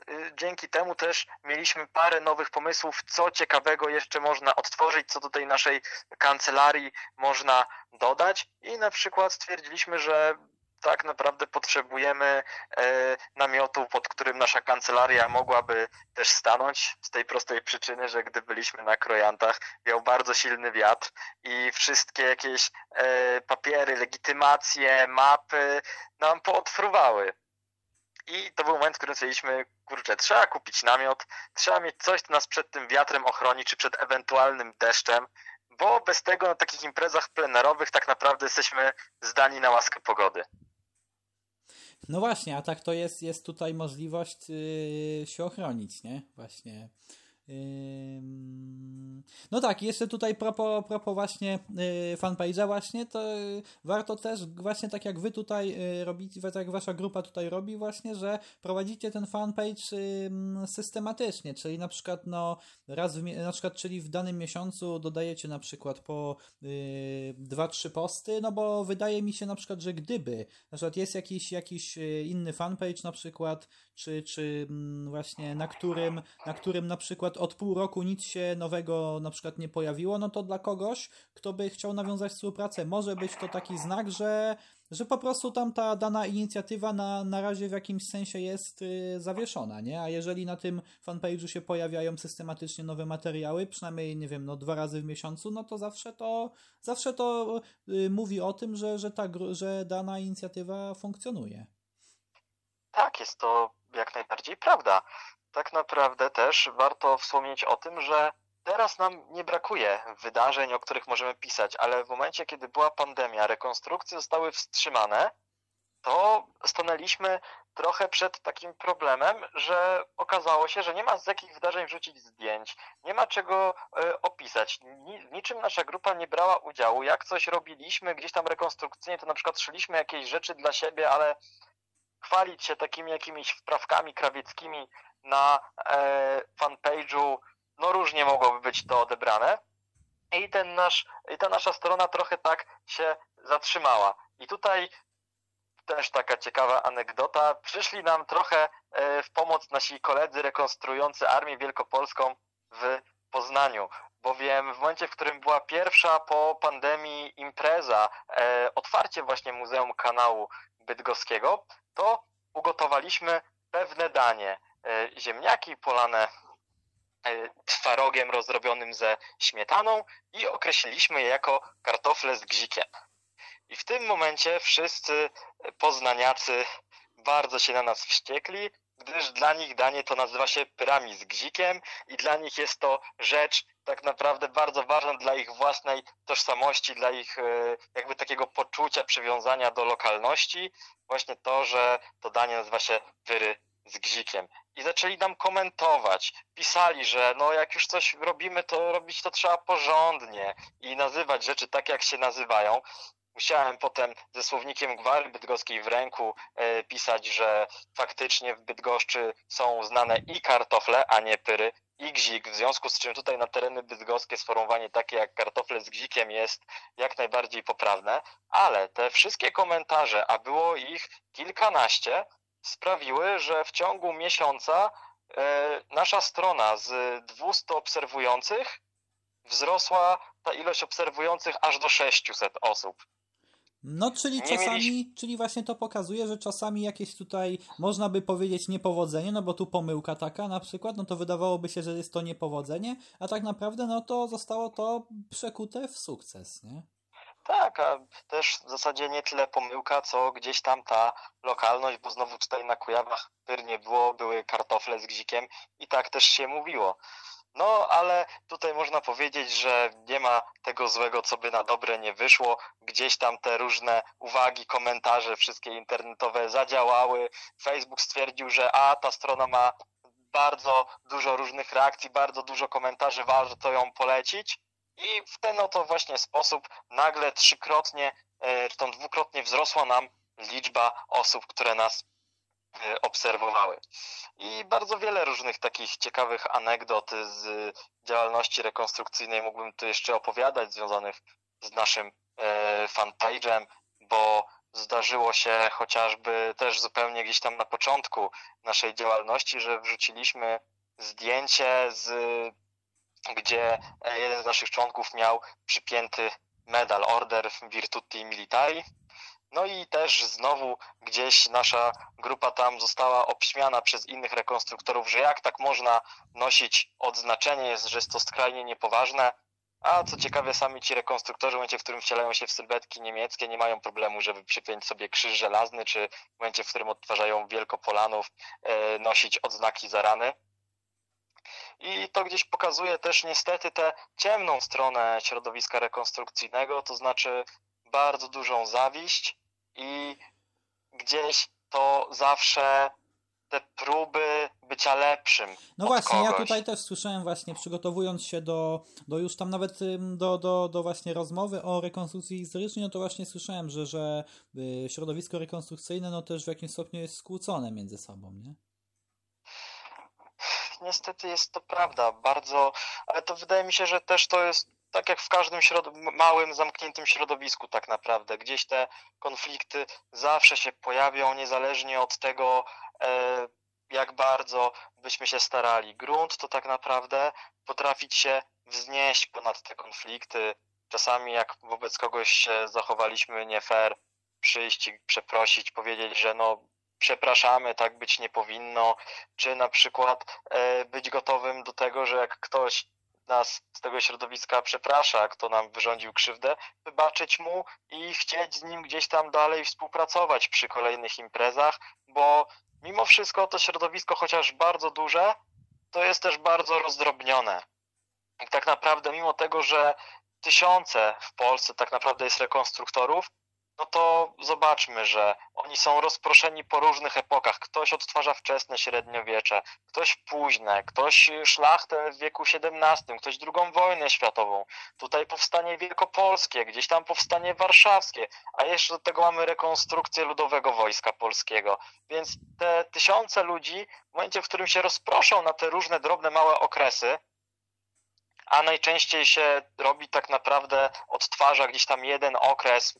y, dzięki temu też mieliśmy parę nowych pomysłów, co ciekawego jeszcze można odtworzyć, co do tej naszej kancelarii można dodać i na przykład stwierdziliśmy, że tak naprawdę potrzebujemy e, namiotu, pod którym nasza kancelaria mogłaby też stanąć, z tej prostej przyczyny, że gdy byliśmy na krojantach, miał bardzo silny wiatr i wszystkie jakieś e, papiery, legitymacje, mapy nam pootfruwały. I to był moment, w którym stwierdziliśmy, kurczę, trzeba kupić namiot, trzeba mieć coś, co nas przed tym wiatrem ochroni, czy przed ewentualnym deszczem, bo bez tego na takich imprezach plenerowych tak naprawdę jesteśmy zdani na łaskę pogody. No właśnie, a tak to jest, jest tutaj możliwość yy, się ochronić, nie? Właśnie. No tak, jeszcze tutaj propos, propos właśnie yy, fanpage'a właśnie, to yy, warto też właśnie tak jak wy tutaj yy, robicie, tak jak wasza grupa tutaj robi właśnie, że prowadzicie ten fanpage systematycznie, czyli na przykład no raz w, na przykład, czyli w danym miesiącu dodajecie na przykład po dwa, trzy posty, no bo wydaje mi się na przykład, że gdyby na przykład jest jakiś, jakiś inny fanpage na przykład, czy, czy właśnie na którym, na którym na przykład od pół roku nic się nowego na przykład nie pojawiło, no to dla kogoś, kto by chciał nawiązać współpracę, może być to taki znak, że, że po prostu tam ta dana inicjatywa na, na razie w jakimś sensie jest y, zawieszona, nie? A jeżeli na tym fanpage'u się pojawiają systematycznie nowe materiały, przynajmniej, nie wiem, no dwa razy w miesiącu, no to zawsze to, zawsze to y, mówi o tym, że, że, ta, że dana inicjatywa funkcjonuje. Tak, jest to jak najbardziej prawda tak naprawdę też warto wspomnieć o tym, że teraz nam nie brakuje wydarzeń, o których możemy pisać, ale w momencie, kiedy była pandemia, rekonstrukcje zostały wstrzymane, to stanęliśmy trochę przed takim problemem, że okazało się, że nie ma z jakich wydarzeń wrzucić zdjęć, nie ma czego y, opisać. Ni, niczym nasza grupa nie brała udziału. Jak coś robiliśmy gdzieś tam rekonstrukcyjnie, to na przykład szyliśmy jakieś rzeczy dla siebie, ale chwalić się takimi jakimiś wprawkami krawieckimi na e, fanpage'u, no różnie mogłoby być to odebrane. I ten nasz, i ta nasza strona trochę tak się zatrzymała. I tutaj też taka ciekawa anegdota. Przyszli nam trochę e, w pomoc nasi koledzy rekonstruujący Armię Wielkopolską w Poznaniu, bowiem w momencie, w którym była pierwsza po pandemii impreza, e, otwarcie właśnie Muzeum Kanału Bydgoskiego, to ugotowaliśmy pewne danie. E, ziemniaki polane e, twarogiem rozrobionym ze śmietaną i określiliśmy je jako kartofle z gzikiem. I w tym momencie wszyscy poznaniacy bardzo się na nas wściekli, gdyż dla nich danie to nazywa się pyrami z gzikiem i dla nich jest to rzecz tak naprawdę bardzo ważna dla ich własnej tożsamości, dla ich e, jakby takiego poczucia przywiązania do lokalności. Właśnie to, że to danie nazywa się pyry z gzikiem. I zaczęli nam komentować. Pisali, że no jak już coś robimy, to robić to trzeba porządnie i nazywać rzeczy tak, jak się nazywają. Musiałem potem ze słownikiem gwary bydgoskiej w ręku e, pisać, że faktycznie w Bydgoszczy są znane i kartofle, a nie pyry, i gzik, w związku z czym tutaj na tereny bydgoskie sformułowanie takie jak kartofle z gzikiem jest jak najbardziej poprawne, ale te wszystkie komentarze, a było ich kilkanaście, sprawiły, że w ciągu miesiąca e, nasza strona z 200 obserwujących wzrosła ta ilość obserwujących aż do 600 osób. No, czyli czasami, czyli właśnie to pokazuje, że czasami jakieś tutaj, można by powiedzieć niepowodzenie, no bo tu pomyłka taka na przykład, no to wydawałoby się, że jest to niepowodzenie, a tak naprawdę no to zostało to przekute w sukces, nie? Tak, a też w zasadzie nie tyle pomyłka, co gdzieś tam ta lokalność, bo znowu tutaj na Kujawach pyr nie było, były kartofle z gzikiem i tak też się mówiło. No, ale tutaj można powiedzieć, że nie ma tego złego, co by na dobre nie wyszło. Gdzieś tam te różne uwagi, komentarze, wszystkie internetowe zadziałały. Facebook stwierdził, że a, ta strona ma bardzo dużo różnych reakcji, bardzo dużo komentarzy, warto ją polecić. I w ten oto właśnie sposób nagle trzykrotnie, e, czy tam dwukrotnie wzrosła nam liczba osób, które nas e, obserwowały. I bardzo wiele różnych takich ciekawych anegdot z działalności rekonstrukcyjnej mógłbym tu jeszcze opowiadać, związanych z naszym e, fanpage'em, bo zdarzyło się chociażby też zupełnie gdzieś tam na początku naszej działalności, że wrzuciliśmy zdjęcie z gdzie e, jeden z naszych członków miał przypięty medal Order Virtuti Militari. No i też znowu gdzieś nasza grupa tam została obśmiana przez innych rekonstruktorów, że jak tak można nosić odznaczenie, jest, że jest to skrajnie niepoważne. A co ciekawe, sami ci rekonstruktorzy w momencie, w którym wcielają się w sylwetki niemieckie, nie mają problemu, żeby przypiąć sobie krzyż żelazny, czy w momencie, w którym odtwarzają Wielkopolanów, e, nosić odznaki za rany. I to gdzieś pokazuje też niestety tę ciemną stronę środowiska rekonstrukcyjnego, to znaczy bardzo dużą zawiść i gdzieś to zawsze te próby bycia lepszym. No właśnie, ja kogoś. tutaj też słyszałem właśnie, przygotowując się do, do już tam nawet do, do, do właśnie rozmowy o rekonstrukcji historycznej, no to właśnie słyszałem, że, że y, środowisko rekonstrukcyjne no też w jakimś stopniu jest skłócone między sobą, nie? Niestety jest to prawda, bardzo, ale to wydaje mi się, że też to jest tak jak w każdym małym, zamkniętym środowisku tak naprawdę. Gdzieś te konflikty zawsze się pojawią, niezależnie od tego, e, jak bardzo byśmy się starali. Grunt to tak naprawdę potrafić się wznieść ponad te konflikty. Czasami jak wobec kogoś się zachowaliśmy nie fair, przyjść i przeprosić, powiedzieć, że no przepraszamy, tak być nie powinno, czy na przykład e, być gotowym do tego, że jak ktoś nas z tego środowiska przeprasza, kto nam wyrządził krzywdę, wybaczyć mu i chcieć z nim gdzieś tam dalej współpracować przy kolejnych imprezach, bo mimo wszystko to środowisko, chociaż bardzo duże, to jest też bardzo rozdrobnione. I tak naprawdę, mimo tego, że tysiące w Polsce tak naprawdę jest rekonstruktorów, no to zobaczmy, że oni są rozproszeni po różnych epokach. Ktoś odtwarza wczesne średniowiecze, ktoś późne, ktoś szlachtę w wieku XVII, ktoś drugą wojnę światową. Tutaj powstanie wielkopolskie, gdzieś tam powstanie warszawskie, a jeszcze do tego mamy rekonstrukcję Ludowego Wojska Polskiego. Więc te tysiące ludzi, w momencie, w którym się rozproszą na te różne drobne, małe okresy, a najczęściej się robi tak naprawdę, odtwarza gdzieś tam jeden okres,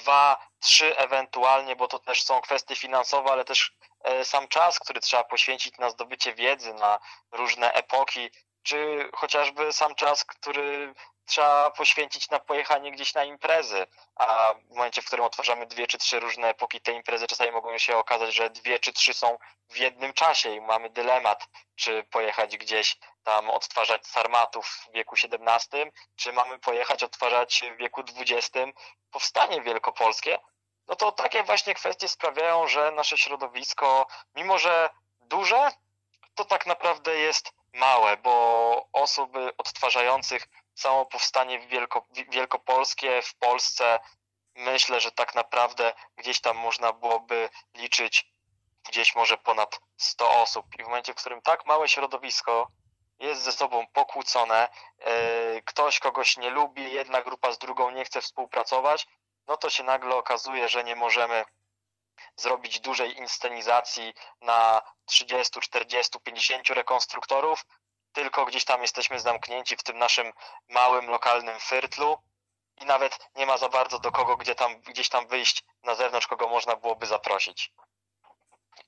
dwa, trzy ewentualnie, bo to też są kwestie finansowe, ale też e, sam czas, który trzeba poświęcić na zdobycie wiedzy, na różne epoki, czy chociażby sam czas, który trzeba poświęcić na pojechanie gdzieś na imprezy, a w momencie, w którym otwarzamy dwie czy trzy różne epoki, te imprezy czasami mogą się okazać, że dwie czy trzy są w jednym czasie i mamy dylemat, czy pojechać gdzieś tam odtwarzać sarmatów w wieku XVII, czy mamy pojechać odtwarzać w wieku XX powstanie wielkopolskie, no to takie właśnie kwestie sprawiają, że nasze środowisko, mimo że duże, to tak naprawdę jest małe, bo osoby odtwarzających samo powstanie wielko, wielkopolskie w Polsce, myślę, że tak naprawdę gdzieś tam można byłoby liczyć gdzieś może ponad 100 osób. I w momencie, w którym tak małe środowisko jest ze sobą pokłócone, yy, ktoś kogoś nie lubi, jedna grupa z drugą nie chce współpracować, no to się nagle okazuje, że nie możemy zrobić dużej inscenizacji na 30, 40, 50 rekonstruktorów, tylko gdzieś tam jesteśmy zamknięci w tym naszym małym, lokalnym fyrtlu i nawet nie ma za bardzo do kogo gdzie tam, gdzieś tam wyjść na zewnątrz, kogo można byłoby zaprosić.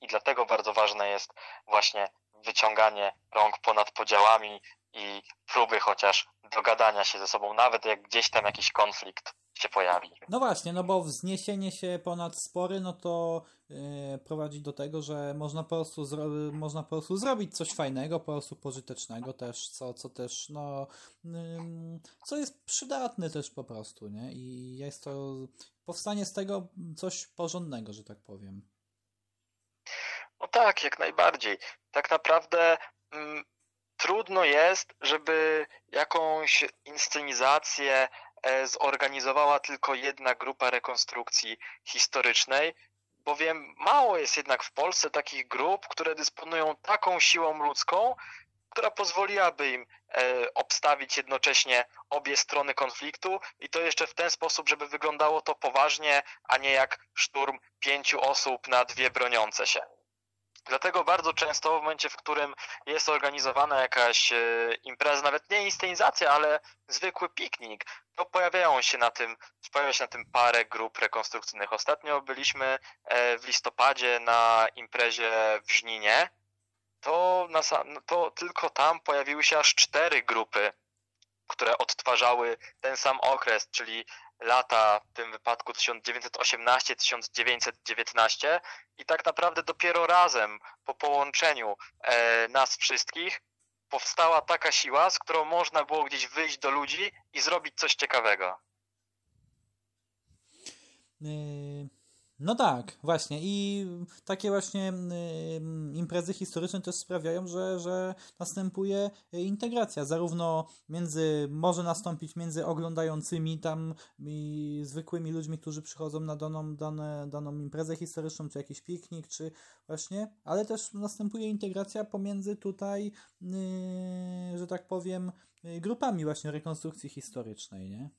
I dlatego bardzo ważne jest właśnie wyciąganie rąk ponad podziałami i próby chociaż dogadania się ze sobą, nawet jak gdzieś tam jakiś konflikt się pojawi. No właśnie, no bo wzniesienie się ponad spory, no to yy, prowadzi do tego, że można po prostu, zro- można po prostu zrobić coś fajnego, po prostu pożytecznego też, co, co też, no, yy, co jest przydatne też po prostu, nie? I jest to, powstanie z tego coś porządnego, że tak powiem. No tak, jak najbardziej. Tak naprawdę mm, trudno jest, żeby jakąś inscenizację e, zorganizowała tylko jedna grupa rekonstrukcji historycznej, bowiem mało jest jednak w Polsce takich grup, które dysponują taką siłą ludzką, która pozwoliłaby im e, obstawić jednocześnie obie strony konfliktu i to jeszcze w ten sposób, żeby wyglądało to poważnie, a nie jak szturm pięciu osób na dwie broniące się. Dlatego bardzo często w momencie, w którym jest organizowana jakaś e, impreza, nawet nie inscenizacja, ale zwykły piknik, to pojawiają się na tym, pojawia się na tym parę grup rekonstrukcyjnych. Ostatnio byliśmy e, w listopadzie na imprezie w Żninie, to, na, sam- to tylko tam pojawiły się aż cztery grupy, które odtwarzały ten sam okres, czyli lata w tym wypadku 1918-1919 i tak naprawdę dopiero razem po połączeniu e, nas wszystkich powstała taka siła, z którą można było gdzieś wyjść do ludzi i zrobić coś ciekawego. Yy, No tak, właśnie. I takie właśnie imprezy historyczne też sprawiają, że, że następuje integracja, zarówno między, może nastąpić między oglądającymi tam i zwykłymi ludźmi, którzy przychodzą na daną, dane, daną imprezę historyczną, czy jakiś piknik, czy właśnie, ale też następuje integracja pomiędzy tutaj, że tak powiem, grupami właśnie rekonstrukcji historycznej, nie?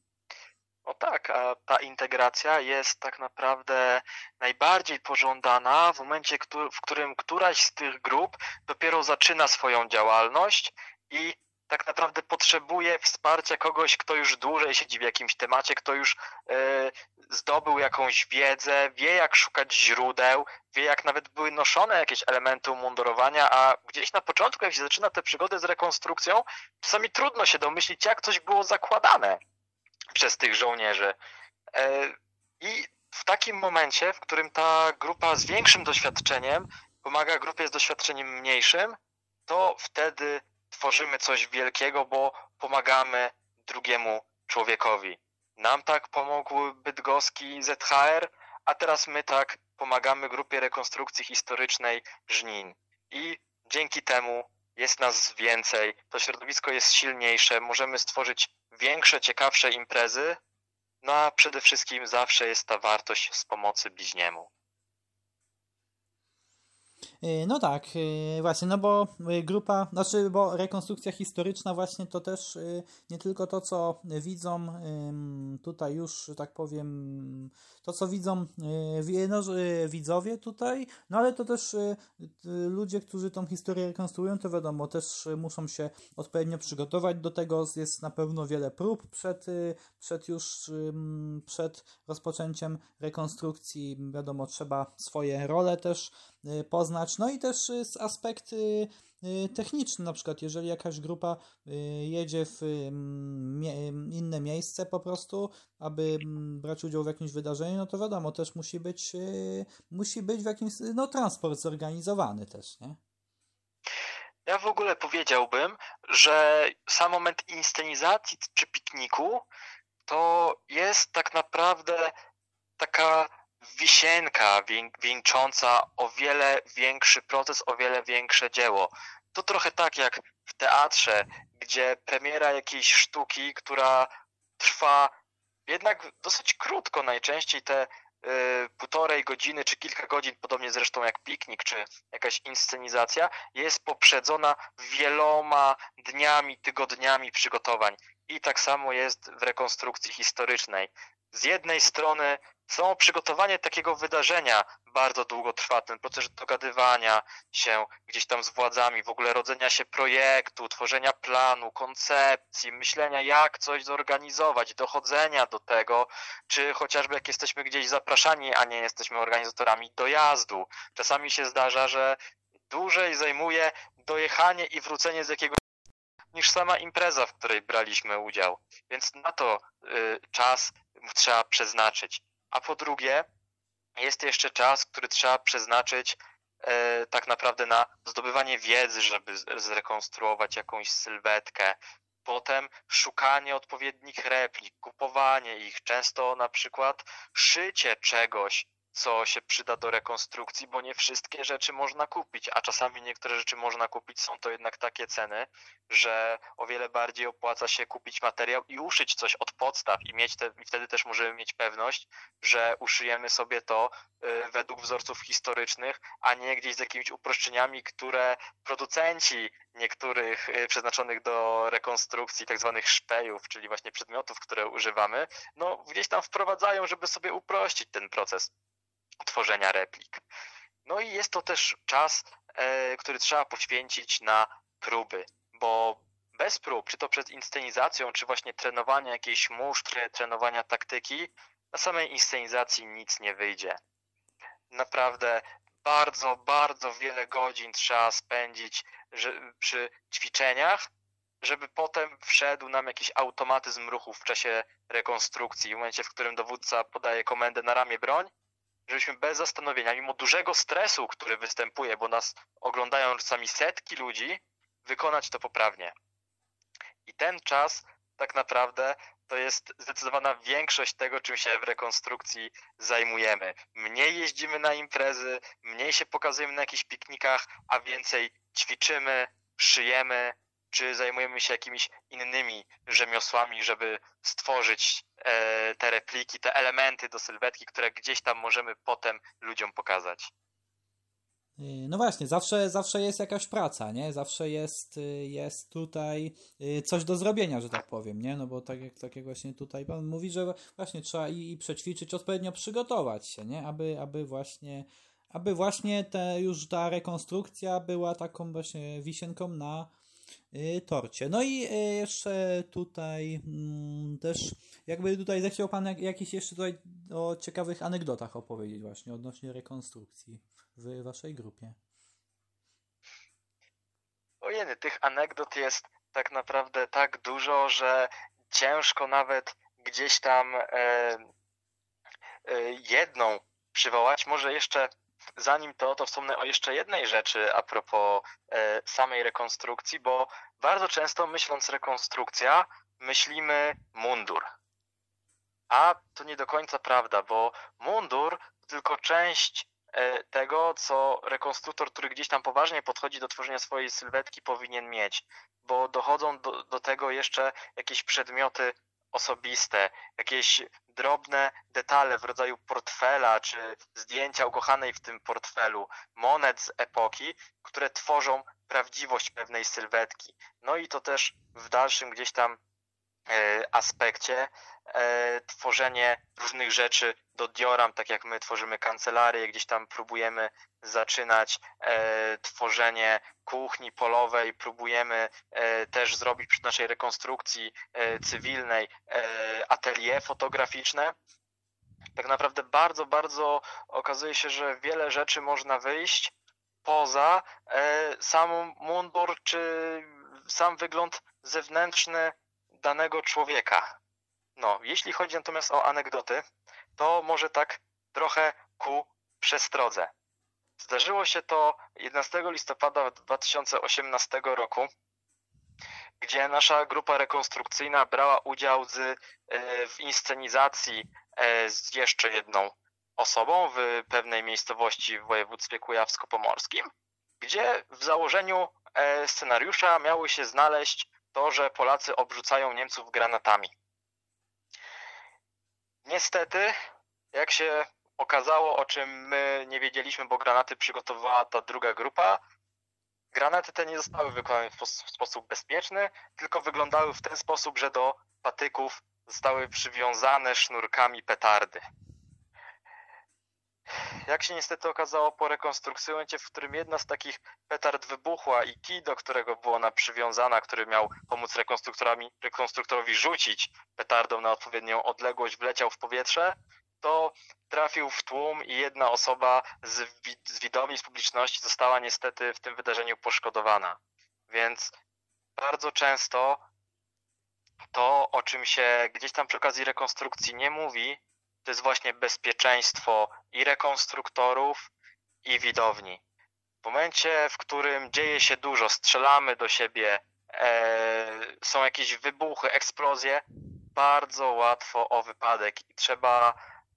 No tak, a ta integracja jest tak naprawdę najbardziej pożądana w momencie, w którym któraś z tych grup dopiero zaczyna swoją działalność i tak naprawdę potrzebuje wsparcia kogoś, kto już dłużej siedzi w jakimś temacie, kto już e, zdobył jakąś wiedzę, wie jak szukać źródeł, wie jak nawet były noszone jakieś elementy umundurowania, a gdzieś na początku, jak się zaczyna tę przygodę z rekonstrukcją, czasami trudno się domyślić, jak coś było zakładane przez tych żołnierzy. E, I w takim momencie, w którym ta grupa z większym doświadczeniem pomaga grupie z doświadczeniem mniejszym, to wtedy tworzymy coś wielkiego, bo pomagamy drugiemu człowiekowi. Nam tak pomógł bydgoski ZHR, a teraz my tak pomagamy grupie rekonstrukcji historycznej Żnin. I dzięki temu jest nas więcej, to środowisko jest silniejsze, możemy stworzyć większe, ciekawsze imprezy, no a przede wszystkim zawsze jest ta wartość z pomocy bliźniemu. Y, no tak, y, właśnie, no bo y, grupa, znaczy, bo rekonstrukcja historyczna właśnie to też nie tylko to, co widzą tutaj już, że tak powiem, to, co widzą no, widzowie tutaj, no ale to też ludzie, którzy tą historię rekonstruują, to wiadomo, też muszą się odpowiednio przygotować do tego, jest na pewno wiele prób przed, przed już, przed rozpoczęciem rekonstrukcji, wiadomo, trzeba swoje role też poznać, no i też z aspekty techniczny, na przykład jeżeli jakaś grupa jedzie w inne miejsce po prostu, aby brać udział w jakimś wydarzeniu, no to wiadomo, też musi być, musi być w jakimś, no transport zorganizowany też, nie? Ja w ogóle powiedziałbym, że sam moment inscenizacji czy pikniku to jest tak naprawdę taka wisienka wieńcząca o wiele większy proces, o wiele większe dzieło. To trochę tak jak w teatrze, gdzie premiera jakiejś sztuki, która trwa jednak dosyć krótko, najczęściej te y, półtorej godziny czy kilka godzin, podobnie zresztą jak piknik czy jakaś inscenizacja, jest poprzedzona wieloma dniami, tygodniami przygotowań. I tak samo jest w rekonstrukcji historycznej. Z jednej strony Samo przygotowanie takiego wydarzenia bardzo długo trwa, ten proces dogadywania się gdzieś tam z władzami, w ogóle rodzenia się projektu, tworzenia planu, koncepcji, myślenia jak coś zorganizować, dochodzenia do tego, czy chociażby jak jesteśmy gdzieś zapraszani, a nie jesteśmy organizatorami dojazdu. Czasami się zdarza, że dłużej zajmuje dojechanie i wrócenie z jakiegoś niż sama impreza, w której braliśmy udział. Więc na to y, czas trzeba przeznaczyć. A po drugie, jest jeszcze czas, który trzeba przeznaczyć e, tak naprawdę na zdobywanie wiedzy, żeby zrekonstruować jakąś sylwetkę. Potem szukanie odpowiednich replik, kupowanie ich, często na przykład szycie czegoś, co się przyda do rekonstrukcji, bo nie wszystkie rzeczy można kupić, a czasami niektóre rzeczy można kupić, są to jednak takie ceny, że o wiele bardziej opłaca się kupić materiał i uszyć coś od podstaw i mieć te, i wtedy też możemy mieć pewność, że uszyjemy sobie to y, według wzorców historycznych, a nie gdzieś z jakimiś uproszczeniami, które producenci niektórych y, przeznaczonych do rekonstrukcji tak zwanych szpejów, czyli właśnie przedmiotów, które używamy, no gdzieś tam wprowadzają, żeby sobie uprościć ten proces tworzenia replik. No i jest to też czas, e, który trzeba poświęcić na próby, bo bez prób, czy to przed inscenizacją, czy właśnie trenowania jakiejś musztry, trenowania taktyki, na samej inscenizacji nic nie wyjdzie. Naprawdę bardzo, bardzo wiele godzin trzeba spędzić przy ćwiczeniach, żeby potem wszedł nam jakiś automatyzm ruchów w czasie rekonstrukcji, w momencie, w którym dowódca podaje komendę na ramię broń, żebyśmy bez zastanowienia, mimo dużego stresu, który występuje, bo nas oglądają czasami setki ludzi, wykonać to poprawnie. I ten czas tak naprawdę to jest zdecydowana większość tego, czym się w rekonstrukcji zajmujemy. Mniej jeździmy na imprezy, mniej się pokazujemy na jakichś piknikach, a więcej ćwiczymy, szyjemy, czy zajmujemy się jakimiś innymi rzemiosłami, żeby stworzyć e, te repliki, te elementy do sylwetki, które gdzieś tam możemy potem ludziom pokazać. Y, no właśnie, zawsze, zawsze jest jakaś praca, nie? Zawsze jest, y, jest tutaj y, coś do zrobienia, że tak powiem, nie? No bo tak jak, tak jak właśnie tutaj pan mówi, że właśnie trzeba i, i przećwiczyć, odpowiednio przygotować się, nie? Aby, aby właśnie, aby właśnie te, już ta rekonstrukcja była taką właśnie wisienką na torcie. No i jeszcze tutaj mm, też jakby tutaj zechciał pan jak, jakiś jeszcze tutaj o ciekawych anegdotach opowiedzieć właśnie odnośnie rekonstrukcji w waszej grupie? Ojeny, tych anegdot jest tak naprawdę tak dużo, że ciężko nawet gdzieś tam e, e, jedną przywołać. Może jeszcze zanim to, to wspomnę o jeszcze jednej rzeczy a propos e, samej rekonstrukcji, bo bardzo często myśląc rekonstrukcja, myślimy mundur. A to nie do końca prawda, bo mundur to tylko część E, tego, co rekonstruktor, który gdzieś tam poważnie podchodzi do tworzenia swojej sylwetki, powinien mieć, bo dochodzą do, do tego jeszcze jakieś przedmioty osobiste, jakieś drobne detale w rodzaju portfela, czy zdjęcia ukochanej w tym portfelu, monet z epoki, które tworzą prawdziwość pewnej sylwetki. No i to też w dalszym gdzieś tam e, aspekcie e, tworzenie różnych rzeczy do dioram, tak jak my tworzymy kancelarię, gdzieś tam próbujemy zaczynać e, tworzenie kuchni polowej, próbujemy e, też zrobić przy naszej rekonstrukcji e, cywilnej e, atelier fotograficzne. Tak naprawdę bardzo, bardzo okazuje się, że wiele rzeczy można wyjść poza e, sam mundur czy sam wygląd zewnętrzny danego człowieka. No, jeśli chodzi natomiast o anegdoty, to może tak trochę ku przestrodze. Zdarzyło się to 11 listopada 2018 roku, gdzie nasza grupa rekonstrukcyjna brała udział z, e, w inscenizacji e, z jeszcze jedną osobą w pewnej miejscowości w województwie kujawsko-pomorskim, gdzie w założeniu e, scenariusza miały się znaleźć to, że Polacy obrzucają Niemców granatami. Niestety, jak się okazało, o czym my nie wiedzieliśmy, bo granaty przygotowała ta druga grupa, granaty te nie zostały wykonane w sposób bezpieczny, tylko wyglądały w ten sposób, że do patyków zostały przywiązane sznurkami petardy. Jak się niestety okazało po rekonstrukcji, w którym jedna z takich petard wybuchła i kij, do którego była ona przywiązana, który miał pomóc rekonstruktorowi rzucić petardą na odpowiednią odległość, wleciał w powietrze, to trafił w tłum i jedna osoba z, z widowni, z publiczności została niestety w tym wydarzeniu poszkodowana. Więc bardzo często to, o czym się gdzieś tam przy okazji rekonstrukcji nie mówi, to jest właśnie bezpieczeństwo i rekonstruktorów, i widowni. W momencie, w którym dzieje się dużo, strzelamy do siebie, e, są jakieś wybuchy, eksplozje, bardzo łatwo o wypadek i trzeba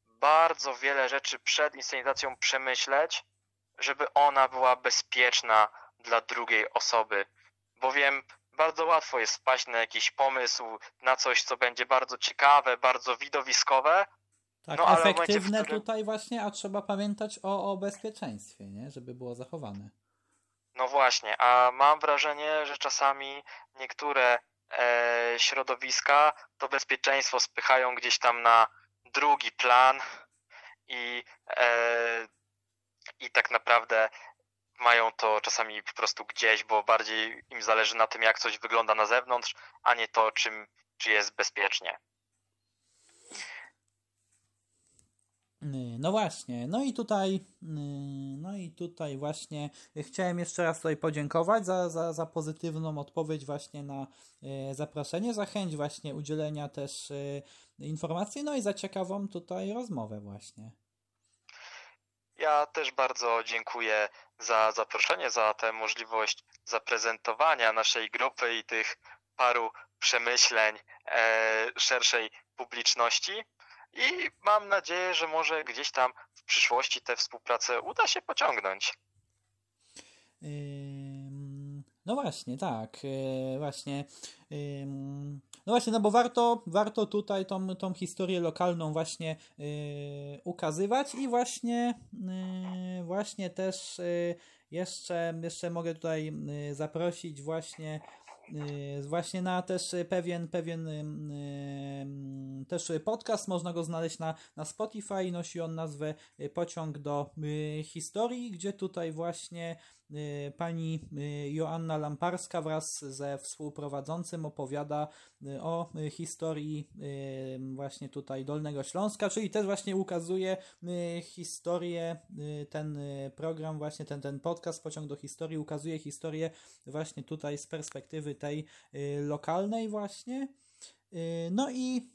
bardzo wiele rzeczy przed inscenizacją przemyśleć, żeby ona była bezpieczna dla drugiej osoby. Bowiem bardzo łatwo jest wpaść na jakiś pomysł, na coś, co będzie bardzo ciekawe, bardzo widowiskowe, tak, no, efektywne którym... tutaj właśnie, a trzeba pamiętać o, o bezpieczeństwie, nie? żeby było zachowane. No właśnie, a mam wrażenie, że czasami niektóre e, środowiska to bezpieczeństwo spychają gdzieś tam na drugi plan i, e, i tak naprawdę mają to czasami po prostu gdzieś, bo bardziej im zależy na tym, jak coś wygląda na zewnątrz, a nie to, czym, czy jest bezpiecznie. No właśnie, no i tutaj, y, no i tutaj właśnie chciałem jeszcze raz tutaj podziękować za, za, za pozytywną odpowiedź właśnie na y, zaproszenie, za chęć właśnie udzielenia też informacji, no i za ciekawą tutaj rozmowę właśnie. Ja też bardzo dziękuję za zaproszenie, za tę możliwość zaprezentowania naszej grupy i tych paru przemyśleń e, szerszej publiczności i mam nadzieję, że może gdzieś tam w przyszłości tę współpracę uda się pociągnąć. No właśnie, tak, yy, właśnie. No właśnie, no bo warto, warto tutaj tą, tą historię lokalną właśnie yy, ukazywać i właśnie, yy, właśnie też jeszcze, jeszcze mogę tutaj zaprosić właśnie właśnie na też pewien, pewien yy, też podcast, można go znaleźć na, na Spotify, nosi on nazwę Pociąg do yy, historii, gdzie tutaj właśnie yy, pani yy, Joanna Lamparska wraz ze współprowadzącym opowiada yy, o historii właśnie tutaj Dolnego Śląska, czyli też właśnie ukazuje historię, ten program, właśnie ten, ten podcast Pociąg do historii ukazuje historię właśnie tutaj z perspektywy tej lokalnej właśnie. No i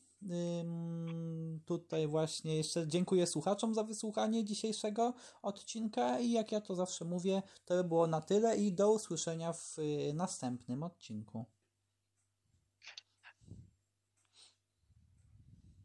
Tutaj właśnie jeszcze dziękuję słuchaczom za wysłuchanie dzisiejszego odcinka i jak ja to zawsze mówię, to by było na tyle i do usłyszenia w y, następnym odcinku.